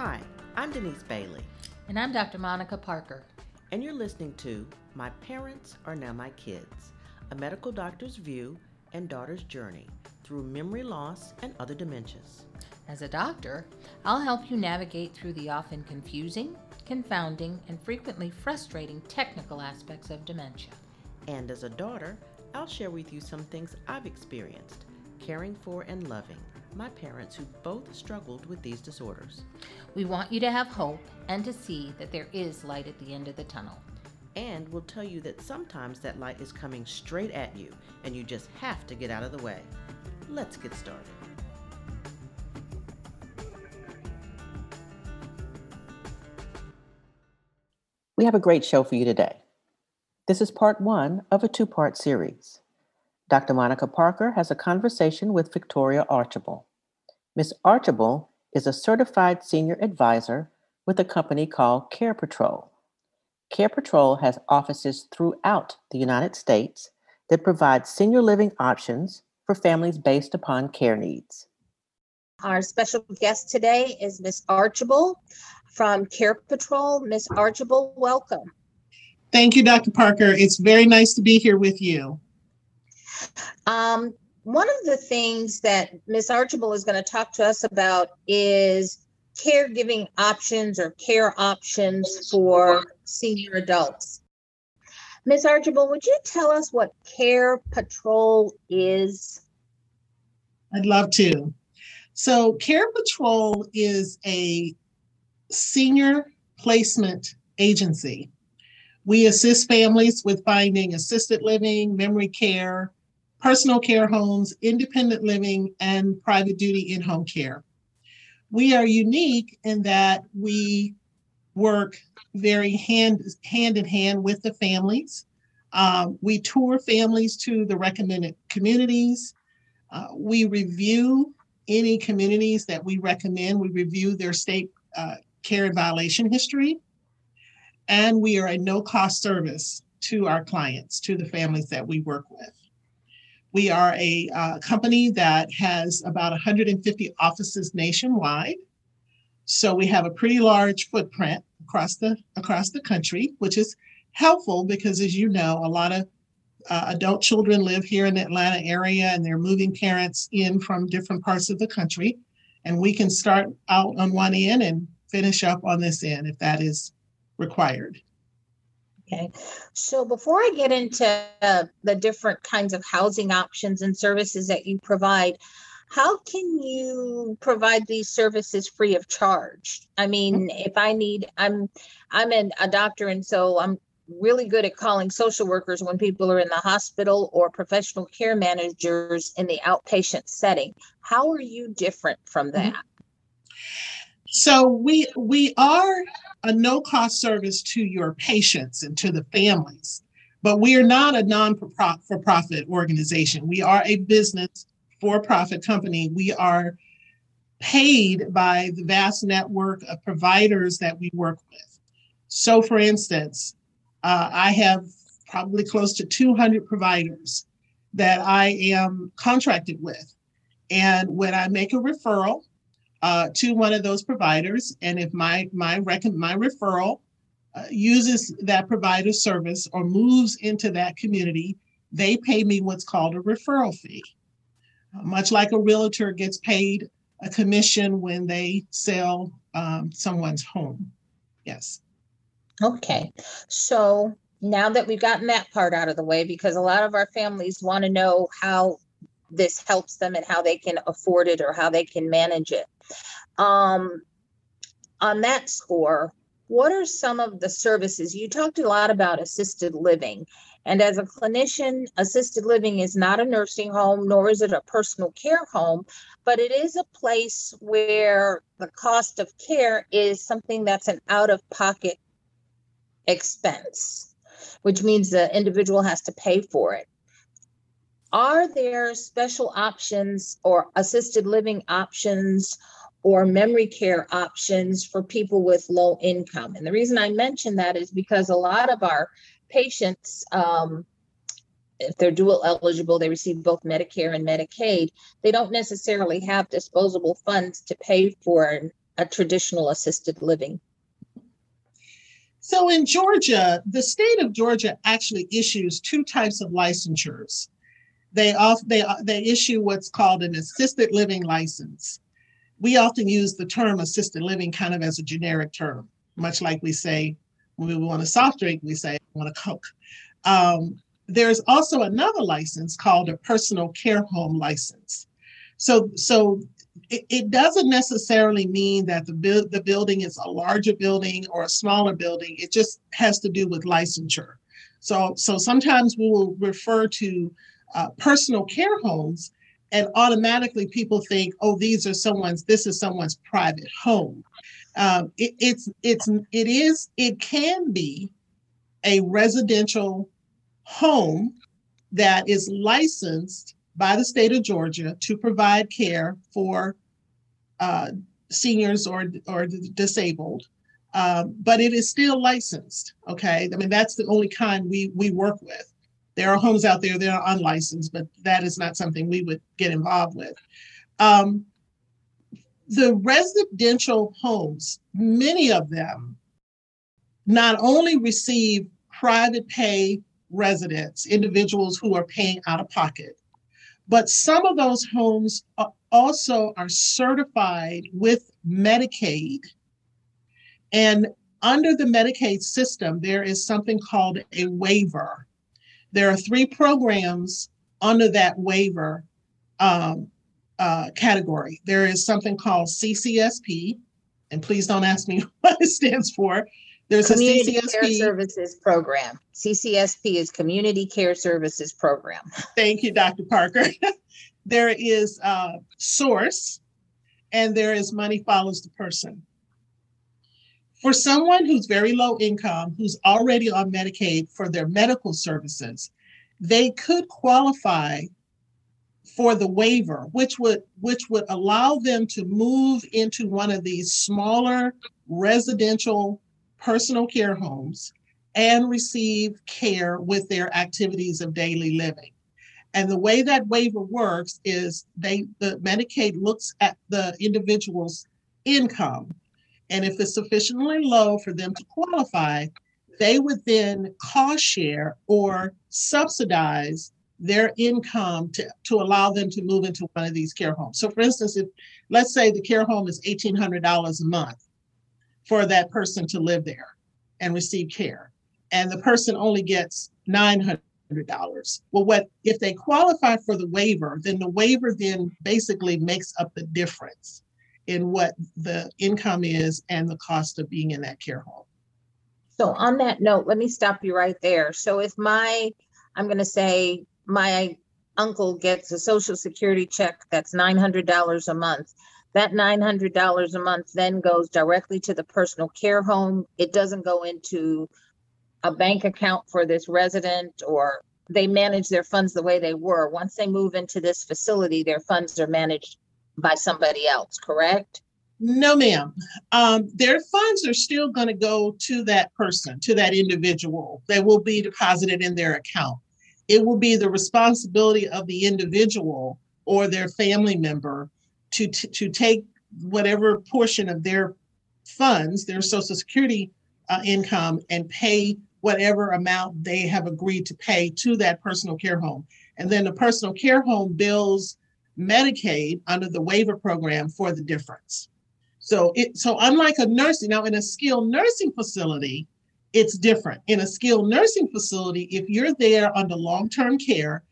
Hi, I'm Denise Bailey. And I'm Dr. Monica Parker. And you're listening to My Parents Are Now My Kids, a medical doctor's view and daughter's journey through memory loss and other dementias. As a doctor, I'll help you navigate through the often confusing, confounding, and frequently frustrating technical aspects of dementia. And as a daughter, I'll share with you some things I've experienced caring for and loving my parents who both struggled with these disorders. We want you to have hope and to see that there is light at the end of the tunnel. And we'll tell you that sometimes that light is coming straight at you and you just have to get out of the way. Let's get started. We have a great show for you today. This is part one of a two part series. Dr. Monica Parker has a conversation with Victoria Archibald. Ms. Archibald is a certified senior advisor with a company called Care Patrol. Care Patrol has offices throughout the United States that provide senior living options for families based upon care needs. Our special guest today is Ms. Archibald from Care Patrol. Ms. Archibald, welcome. Thank you, Dr. Parker. It's very nice to be here with you. Um, one of the things that Ms. Archibald is going to talk to us about is caregiving options or care options for senior adults. Ms. Archibald, would you tell us what Care Patrol is? I'd love to. So, Care Patrol is a senior placement agency. We assist families with finding assisted living, memory care, personal care homes, independent living, and private duty in home care. We are unique in that we work very hand, hand in hand with the families. Um, we tour families to the recommended communities. Uh, we review any communities that we recommend. We review their state uh, care violation history. And we are a no cost service to our clients, to the families that we work with. We are a uh, company that has about 150 offices nationwide. So we have a pretty large footprint across the across the country, which is helpful because, as you know, a lot of uh, adult children live here in the Atlanta area, and they're moving parents in from different parts of the country, and we can start out on one end and finish up on this end if that is required. Okay, so before I get into uh, the different kinds of housing options and services that you provide, how can you provide these services free of charge? I mean, if I need, I'm, I'm an, a doctor, and so I'm really good at calling social workers when people are in the hospital or professional care managers in the outpatient setting. How are you different from that? So we we are a no cost service to your patients and to the families. But we are not a non for profit organization. We are a business for profit company. We are paid by the vast network of providers that we work with. So, for instance, uh, I have probably close to 200 providers that I am contracted with. And when I make a referral, uh, to one of those providers. And if my my rec- my referral uh, uses that provider service or moves into that community, they pay me what's called a referral fee. Uh, much like a realtor gets paid a commission when they sell um, someone's home. Yes. Okay. So now that we've gotten that part out of the way, because a lot of our families want to know how this helps them and how they can afford it or how they can manage it. Um, on that score, what are some of the services? You talked a lot about assisted living. And as a clinician, assisted living is not a nursing home, nor is it a personal care home, but it is a place where the cost of care is something that's an out of pocket expense, which means the individual has to pay for it. Are there special options or assisted living options or memory care options for people with low income? And the reason I mention that is because a lot of our patients, um, if they're dual eligible, they receive both Medicare and Medicaid. They don't necessarily have disposable funds to pay for a traditional assisted living? So in Georgia, the state of Georgia actually issues two types of licensures. They off they they issue what's called an assisted living license. We often use the term assisted living kind of as a generic term, much like we say when we want a soft drink, we say I want a Coke. Um, there's also another license called a personal care home license. So so it, it doesn't necessarily mean that the build the building is a larger building or a smaller building. It just has to do with licensure. So so sometimes we will refer to uh, personal care homes, and automatically people think, oh, these are someone's. This is someone's private home. Um, it, it's it's it is it can be a residential home that is licensed by the state of Georgia to provide care for uh, seniors or or disabled, um, but it is still licensed. Okay, I mean that's the only kind we we work with. There are homes out there that are unlicensed, but that is not something we would get involved with. Um, the residential homes, many of them, not only receive private pay residents, individuals who are paying out of pocket, but some of those homes also are certified with Medicaid. And under the Medicaid system, there is something called a waiver. There are three programs under that waiver um, uh, category. There is something called CCSP, and please don't ask me what it stands for. There's Community a Care Services Program. CCSP is Community Care Services Program. Thank you, Dr. Parker. there is uh, source, and there is money follows the person. For someone who's very low income, who's already on Medicaid for their medical services, they could qualify for the waiver, which would which would allow them to move into one of these smaller residential personal care homes and receive care with their activities of daily living. And the way that waiver works is they the Medicaid looks at the individual's income. And if it's sufficiently low for them to qualify, they would then cost share or subsidize their income to, to allow them to move into one of these care homes. So for instance, if let's say the care home is $1,800 a month for that person to live there and receive care, and the person only gets $900. Well, what if they qualify for the waiver? Then the waiver then basically makes up the difference in what the income is and the cost of being in that care home. So on that note, let me stop you right there. So if my, I'm going to say my uncle gets a social security check that's $900 a month. That $900 a month then goes directly to the personal care home. It doesn't go into a bank account for this resident or they manage their funds the way they were. Once they move into this facility, their funds are managed by somebody else, correct? No, ma'am. Um, their funds are still going to go to that person, to that individual. They will be deposited in their account. It will be the responsibility of the individual or their family member to, to, to take whatever portion of their funds, their Social Security uh, income, and pay whatever amount they have agreed to pay to that personal care home. And then the personal care home bills Medicaid under the waiver program for the difference. So it so unlike a nursing, now in a skilled nursing facility, it's different. In a skilled nursing facility, if you're there under long-term care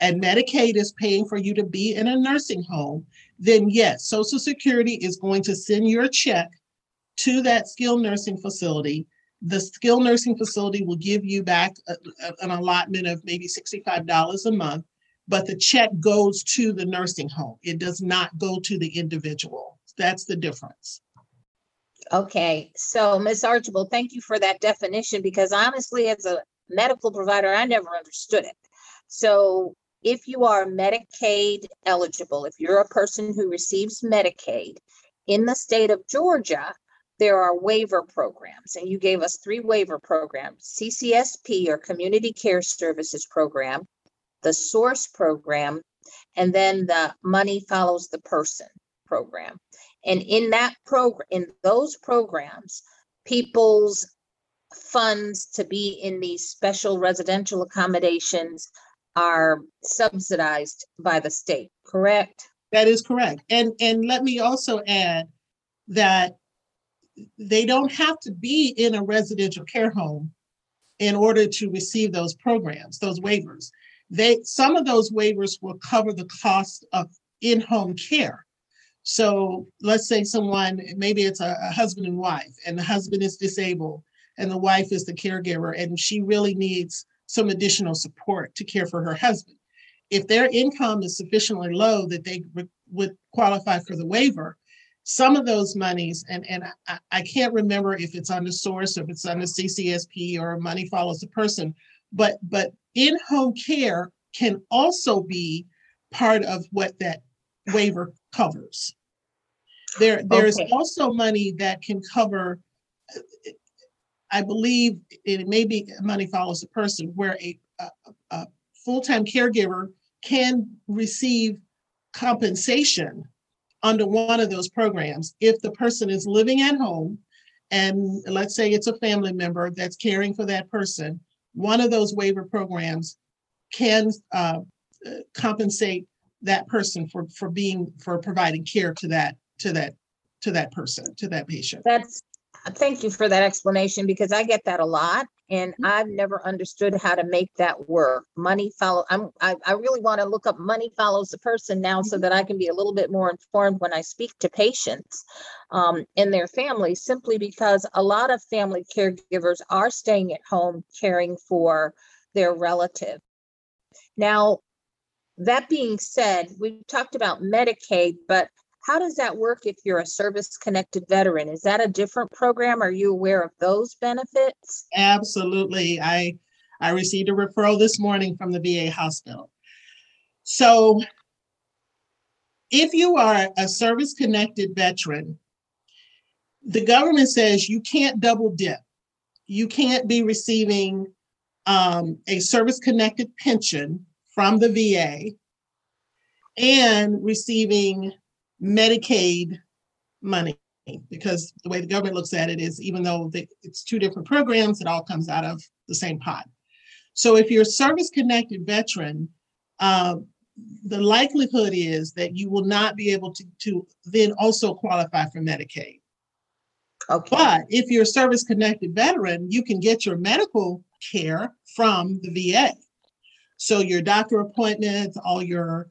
and Medicaid is paying for you to be in a nursing home, then yes, Social Security is going to send your check to that skilled nursing facility the skilled nursing facility will give you back a, a, an allotment of maybe $65 a month, but the check goes to the nursing home. It does not go to the individual. That's the difference. Okay, so Ms. Archibald, thank you for that definition because honestly, as a medical provider, I never understood it. So if you are Medicaid eligible, if you're a person who receives Medicaid in the state of Georgia, there are waiver programs, and you gave us three waiver programs CCSP or Community Care Services Program, the Source Program, and then the Money Follows the Person program. And in that program, in those programs, people's funds to be in these special residential accommodations are subsidized by the state, correct? That is correct. And and let me also add that they don't have to be in a residential care home in order to receive those programs, those waivers. They some of those waivers will cover the cost of in-home care. So let's say someone, maybe it's a, a husband and wife, and the husband is disabled and the wife is the caregiver, and she really needs some additional support to care for her husband. If their income is sufficiently low that they re- would qualify for the waiver, some of those monies, and, and I, I can't remember if it's under source or if it's under CCSP or money follows the person, but but in-home care can also be part of what that waiver covers. There, there's Okay. also money that can cover, I believe it may be money follows the person where a, a, a full-time caregiver can receive compensation under one of those programs if the person is living at home and let's say it's a family member that's caring for that person, one of those waiver programs can uh, compensate that person for for being for providing care to that to that to that person to that patient. That's, thank you for that explanation because I get that a lot. And I've never understood how to make that work. Money follow, I'm, I, I really want to look up money follows the person now so that I can be a little bit more informed when I speak to patients um, and their families, simply because a lot of family caregivers are staying at home caring for their relative. Now, that being said, we've talked about Medicaid, but how does that work if you're a service-connected veteran? Is that a different program? Are you aware of those benefits? Absolutely. I I received a referral this morning from the VA hospital. So if you are a service connected veteran, the government says you can't double dip. You can't be receiving um, a service connected pension from the VA and receiving Medicaid money because the way the government looks at it is even though the- it's two different programs, it all comes out of the same pot. So if you're a service connected veteran, uh, the likelihood is that you will not be able to, to then also qualify for Medicaid. Okay, But if you're a service connected veteran, you can get your medical care from the VA. So your doctor appointments, all your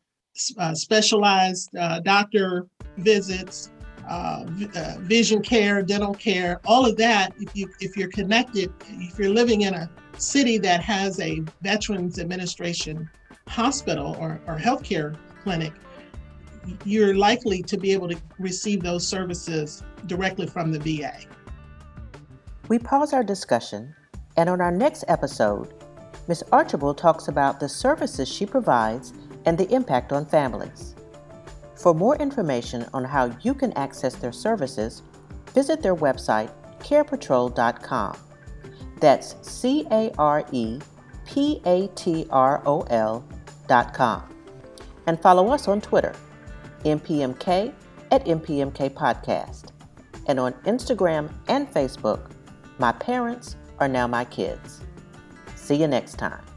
uh, specialized uh, doctor visits, uh, uh, vision care, dental care, all of that. If you if you're connected, if you're living in a city that has a Veterans Administration hospital or, or healthcare clinic, you're likely to be able to receive those services directly from the VA. We pause our discussion, and on our next episode, Ms. Archibald talks about the services she provides and the impact on families. For more information on how you can access their services, visit their website, carepatrol.com. That's C A R E P A T R O L.com. And follow us on Twitter, MPMK at MPMK Podcast, and on Instagram and Facebook, My Parents Are Now My Kids. See you next time.